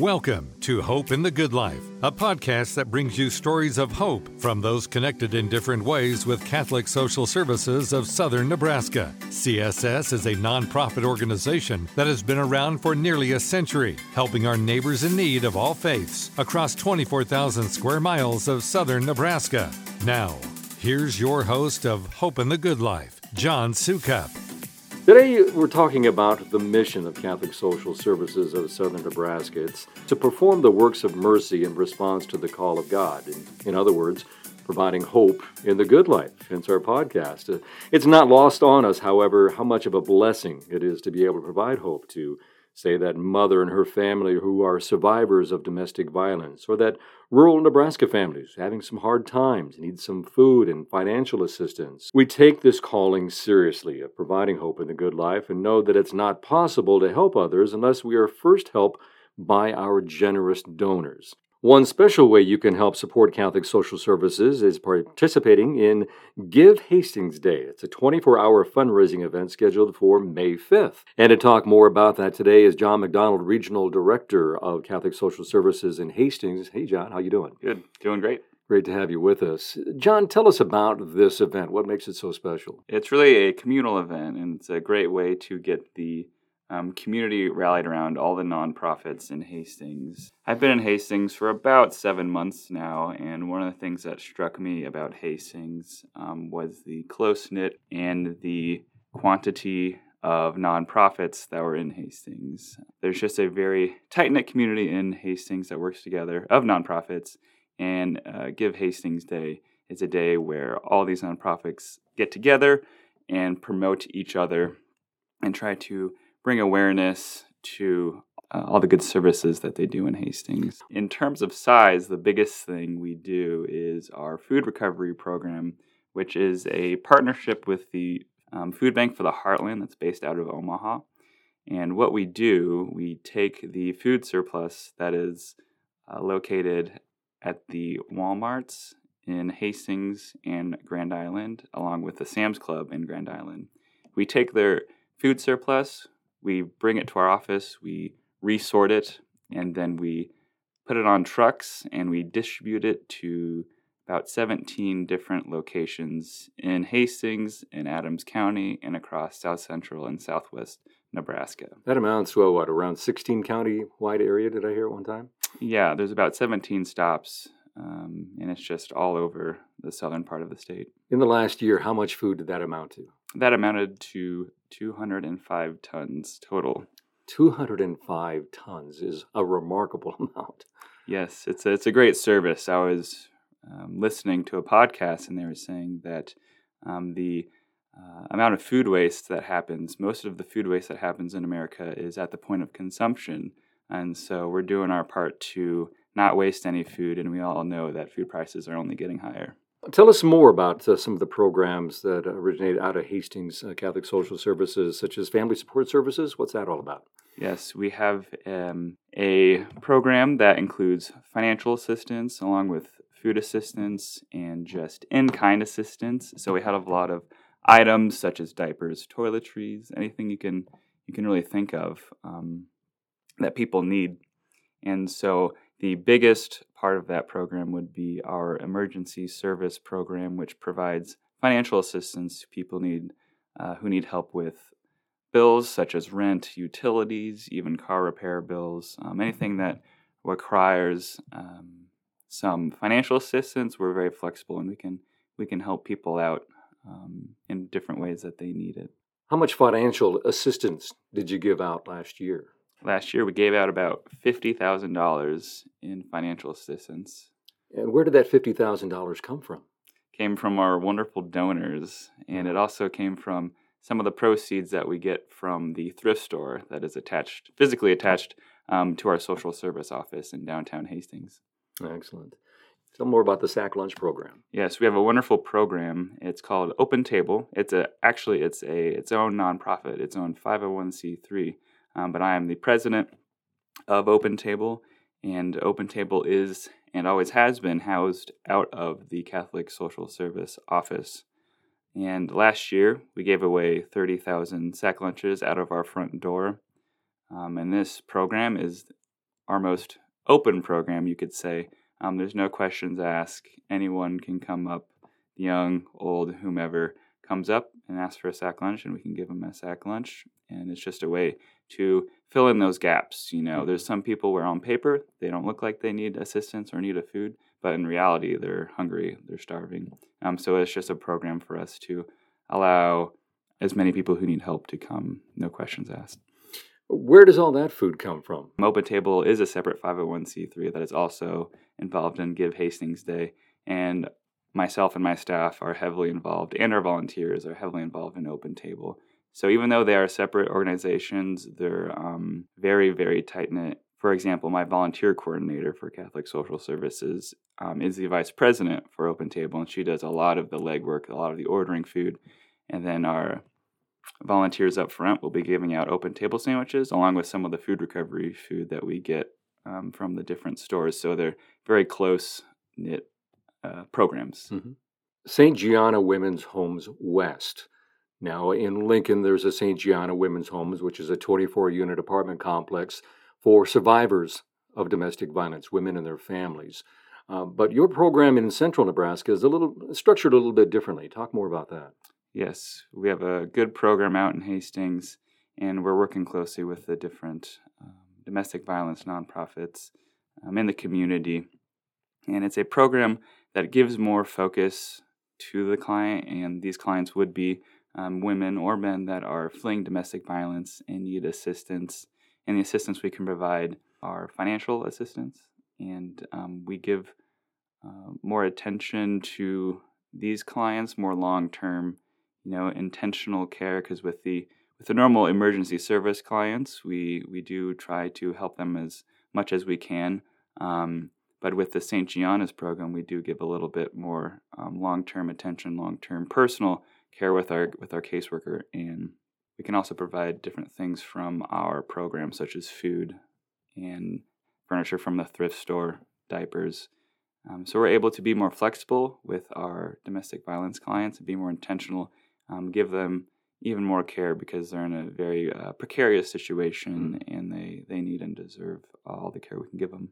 Welcome to Hope in the Good Life, a podcast that brings you stories of hope from those connected in different ways with Catholic Social Services of Southern Nebraska. CSS is a nonprofit organization that has been around for nearly a century, helping our neighbors in need of all faiths across 24,000 square miles of southern Nebraska. Now, here's your host of Hope in the Good Life, John Sukup. Today, we're talking about the mission of Catholic Social Services of Southern Nebraska. It's to perform the works of mercy in response to the call of God. In, in other words, providing hope in the good life, hence our podcast. Uh, it's not lost on us, however, how much of a blessing it is to be able to provide hope to say that mother and her family who are survivors of domestic violence, or that rural Nebraska families having some hard times need some food and financial assistance. We take this calling seriously of providing hope in the good life and know that it's not possible to help others unless we are first helped by our generous donors. One special way you can help support Catholic Social Services is participating in Give Hastings Day. It's a 24 hour fundraising event scheduled for May 5th. And to talk more about that today is John McDonald, Regional Director of Catholic Social Services in Hastings. Hey, John, how you doing? Good, doing great. Great to have you with us. John, tell us about this event. What makes it so special? It's really a communal event, and it's a great way to get the um, community rallied around all the nonprofits in Hastings. I've been in Hastings for about seven months now, and one of the things that struck me about Hastings um, was the close knit and the quantity of nonprofits that were in Hastings. There's just a very tight knit community in Hastings that works together of nonprofits, and uh, Give Hastings Day is a day where all these nonprofits get together and promote each other and try to bring awareness to uh, all the good services that they do in Hastings. In terms of size, the biggest thing we do is our food recovery program, which is a partnership with the um, Food Bank for the Heartland that's based out of Omaha. And what we do, we take the food surplus that is uh, located at the Walmarts in Hastings and Grand Island, along with the Sam's Club in Grand Island. We take their food surplus, we bring it to our office, we resort it, and then we put it on trucks and we distribute it to about 17 different locations in Hastings, in Adams County, and across south central and southwest Nebraska. That amounts to what, around 16 county wide area, did I hear at one time? Yeah, there's about 17 stops, um, and it's just all over the southern part of the state. In the last year, how much food did that amount to? That amounted to 205 tons total. 205 tons is a remarkable amount. Yes, it's a, it's a great service. I was um, listening to a podcast and they were saying that um, the uh, amount of food waste that happens, most of the food waste that happens in America is at the point of consumption. And so we're doing our part to not waste any food, and we all know that food prices are only getting higher. Tell us more about uh, some of the programs that originated out of Hastings uh, Catholic Social Services, such as Family Support Services. What's that all about? Yes, we have um, a program that includes financial assistance along with food assistance and just in kind assistance. So we have a lot of items such as diapers, toiletries, anything you can you can really think of um, that people need. And so the biggest part of that program would be our emergency service program, which provides financial assistance to people need uh, who need help with bills such as rent, utilities, even car repair bills, um, anything that requires um, some financial assistance. We're very flexible, and we can we can help people out um, in different ways that they need it. How much financial assistance did you give out last year? Last year, we gave out about $50,000 in financial assistance. And where did that $50,000 come from? Came from our wonderful donors, and it also came from some of the proceeds that we get from the thrift store that is attached, physically attached um, to our social service office in downtown Hastings. Excellent. Tell more about the sack lunch program. Yes, we have a wonderful program. It's called Open Table. It's a actually it's a its own nonprofit, its own 501c3 um, but I am the president of Open Table, and Open Table is and always has been housed out of the Catholic Social Service office. And last year, we gave away 30,000 sack lunches out of our front door. Um, and this program is our most open program, you could say. Um, there's no questions asked. Anyone can come up, young, old, whomever comes up and asks for a sack lunch, and we can give them a sack lunch. And it's just a way to fill in those gaps. You know, mm-hmm. there's some people where on paper they don't look like they need assistance or need a food, but in reality they're hungry, they're starving. Um, so it's just a program for us to allow as many people who need help to come, no questions asked. Where does all that food come from? Open Table is a separate 501c3 that is also involved in Give Hastings Day. And myself and my staff are heavily involved, and our volunteers are heavily involved in Open Table. So even though they are separate organizations, they're um, very, very tight knit. For example, my volunteer coordinator for Catholic Social Services um, is the vice president for Open Table, and she does a lot of the legwork, a lot of the ordering food. And then our volunteers up front will be giving out open table sandwiches along with some of the food recovery food that we get um, from the different stores. So they're very close knit uh, programs. Mm-hmm. St. Gianna Women's Homes West. Now, in Lincoln, there's a St. Gianna Women's Homes, which is a 24 unit apartment complex for survivors of domestic violence, women and their families. Uh, but your program in central Nebraska is a little structured a little bit differently. Talk more about that. Yes, we have a good program out in Hastings, and we're working closely with the different um, domestic violence nonprofits um, in the community. And it's a program that gives more focus to the client, and these clients would be um, women or men that are fleeing domestic violence and need assistance. And the assistance we can provide are financial assistance, and um, we give uh, more attention to these clients, more long term you know, intentional care because with the with the normal emergency service clients, we we do try to help them as much as we can. Um, but with the St. Gianna's program, we do give a little bit more um, long-term attention, long-term personal care with our with our caseworker, and we can also provide different things from our program, such as food and furniture from the thrift store, diapers. Um, so we're able to be more flexible with our domestic violence clients and be more intentional um, give them even more care because they're in a very uh, precarious situation mm. and they, they need and deserve all the care we can give them.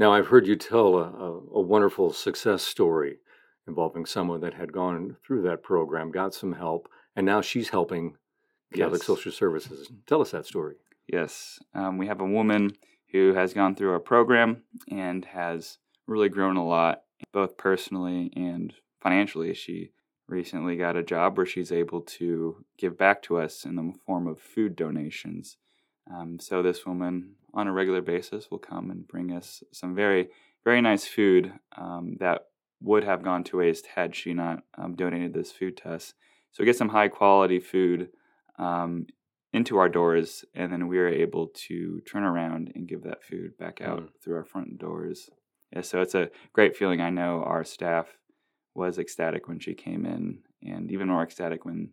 Now, I've heard you tell a, a, a wonderful success story involving someone that had gone through that program, got some help, and now she's helping Catholic yes. Social Services. Tell us that story. Yes. Um, we have a woman who has gone through our program and has really grown a lot, both personally and financially. She recently got a job where she's able to give back to us in the form of food donations. Um, so this woman, on a regular basis, will come and bring us some very, very nice food um, that would have gone to waste had she not um, donated this food to us. So we get some high quality food um, into our doors, and then we are able to turn around and give that food back out mm. through our front doors. Yeah, so it's a great feeling. I know our staff was ecstatic when she came in, and even more ecstatic when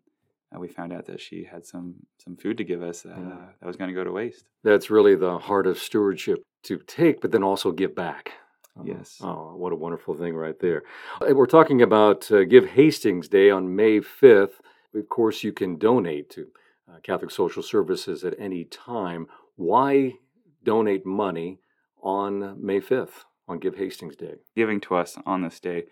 uh, we found out that she had some some food to give us uh, yeah. that was going to go to waste. That's really the heart of stewardship to take, but then also give back. Oh, yes. Oh, what a wonderful thing right there. Uh, we're talking about uh, Give Hastings Day on May 5th. Of course, you can donate to uh, Catholic Social Services at any time. Why donate money on May 5th, on Give Hastings Day? Giving to us on this day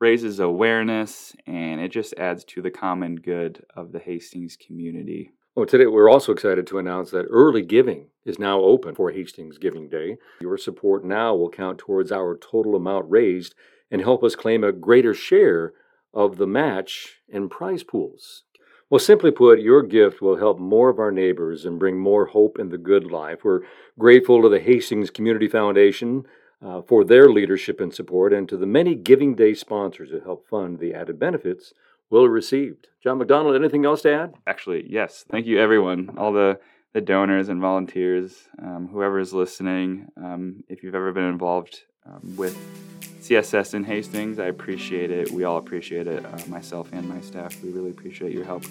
raises awareness and it just adds to the common good of the Hastings community. Well, today we're also excited to announce that early giving is now open for Hastings Giving Day. Your support now will count towards our total amount raised and help us claim a greater share of the match and prize pools. Well, simply put, your gift will help more of our neighbors and bring more hope in the good life. We're grateful to the Hastings Community Foundation uh, for their leadership and support, and to the many Giving Day sponsors who help fund the added benefits Will received. John McDonald, anything else to add? Actually, yes. Thank you, everyone, all the, the donors and volunteers, um, whoever is listening. Um, if you've ever been involved um, with CSS in Hastings, I appreciate it. We all appreciate it, uh, myself and my staff. We really appreciate your help.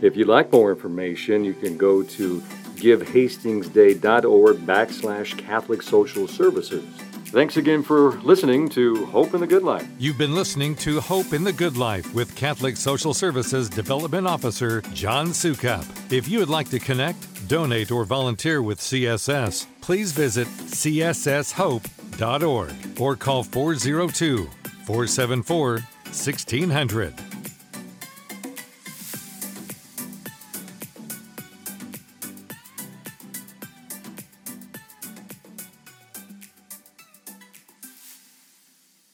If you'd like more information, you can go to givehastingsday.org backslash Catholic Social Services. Thanks again for listening to Hope in the Good Life. You've been listening to Hope in the Good Life with Catholic Social Services Development Officer John Sukup. If you would like to connect, donate, or volunteer with CSS, please visit csshope.org or call 402 474 1600.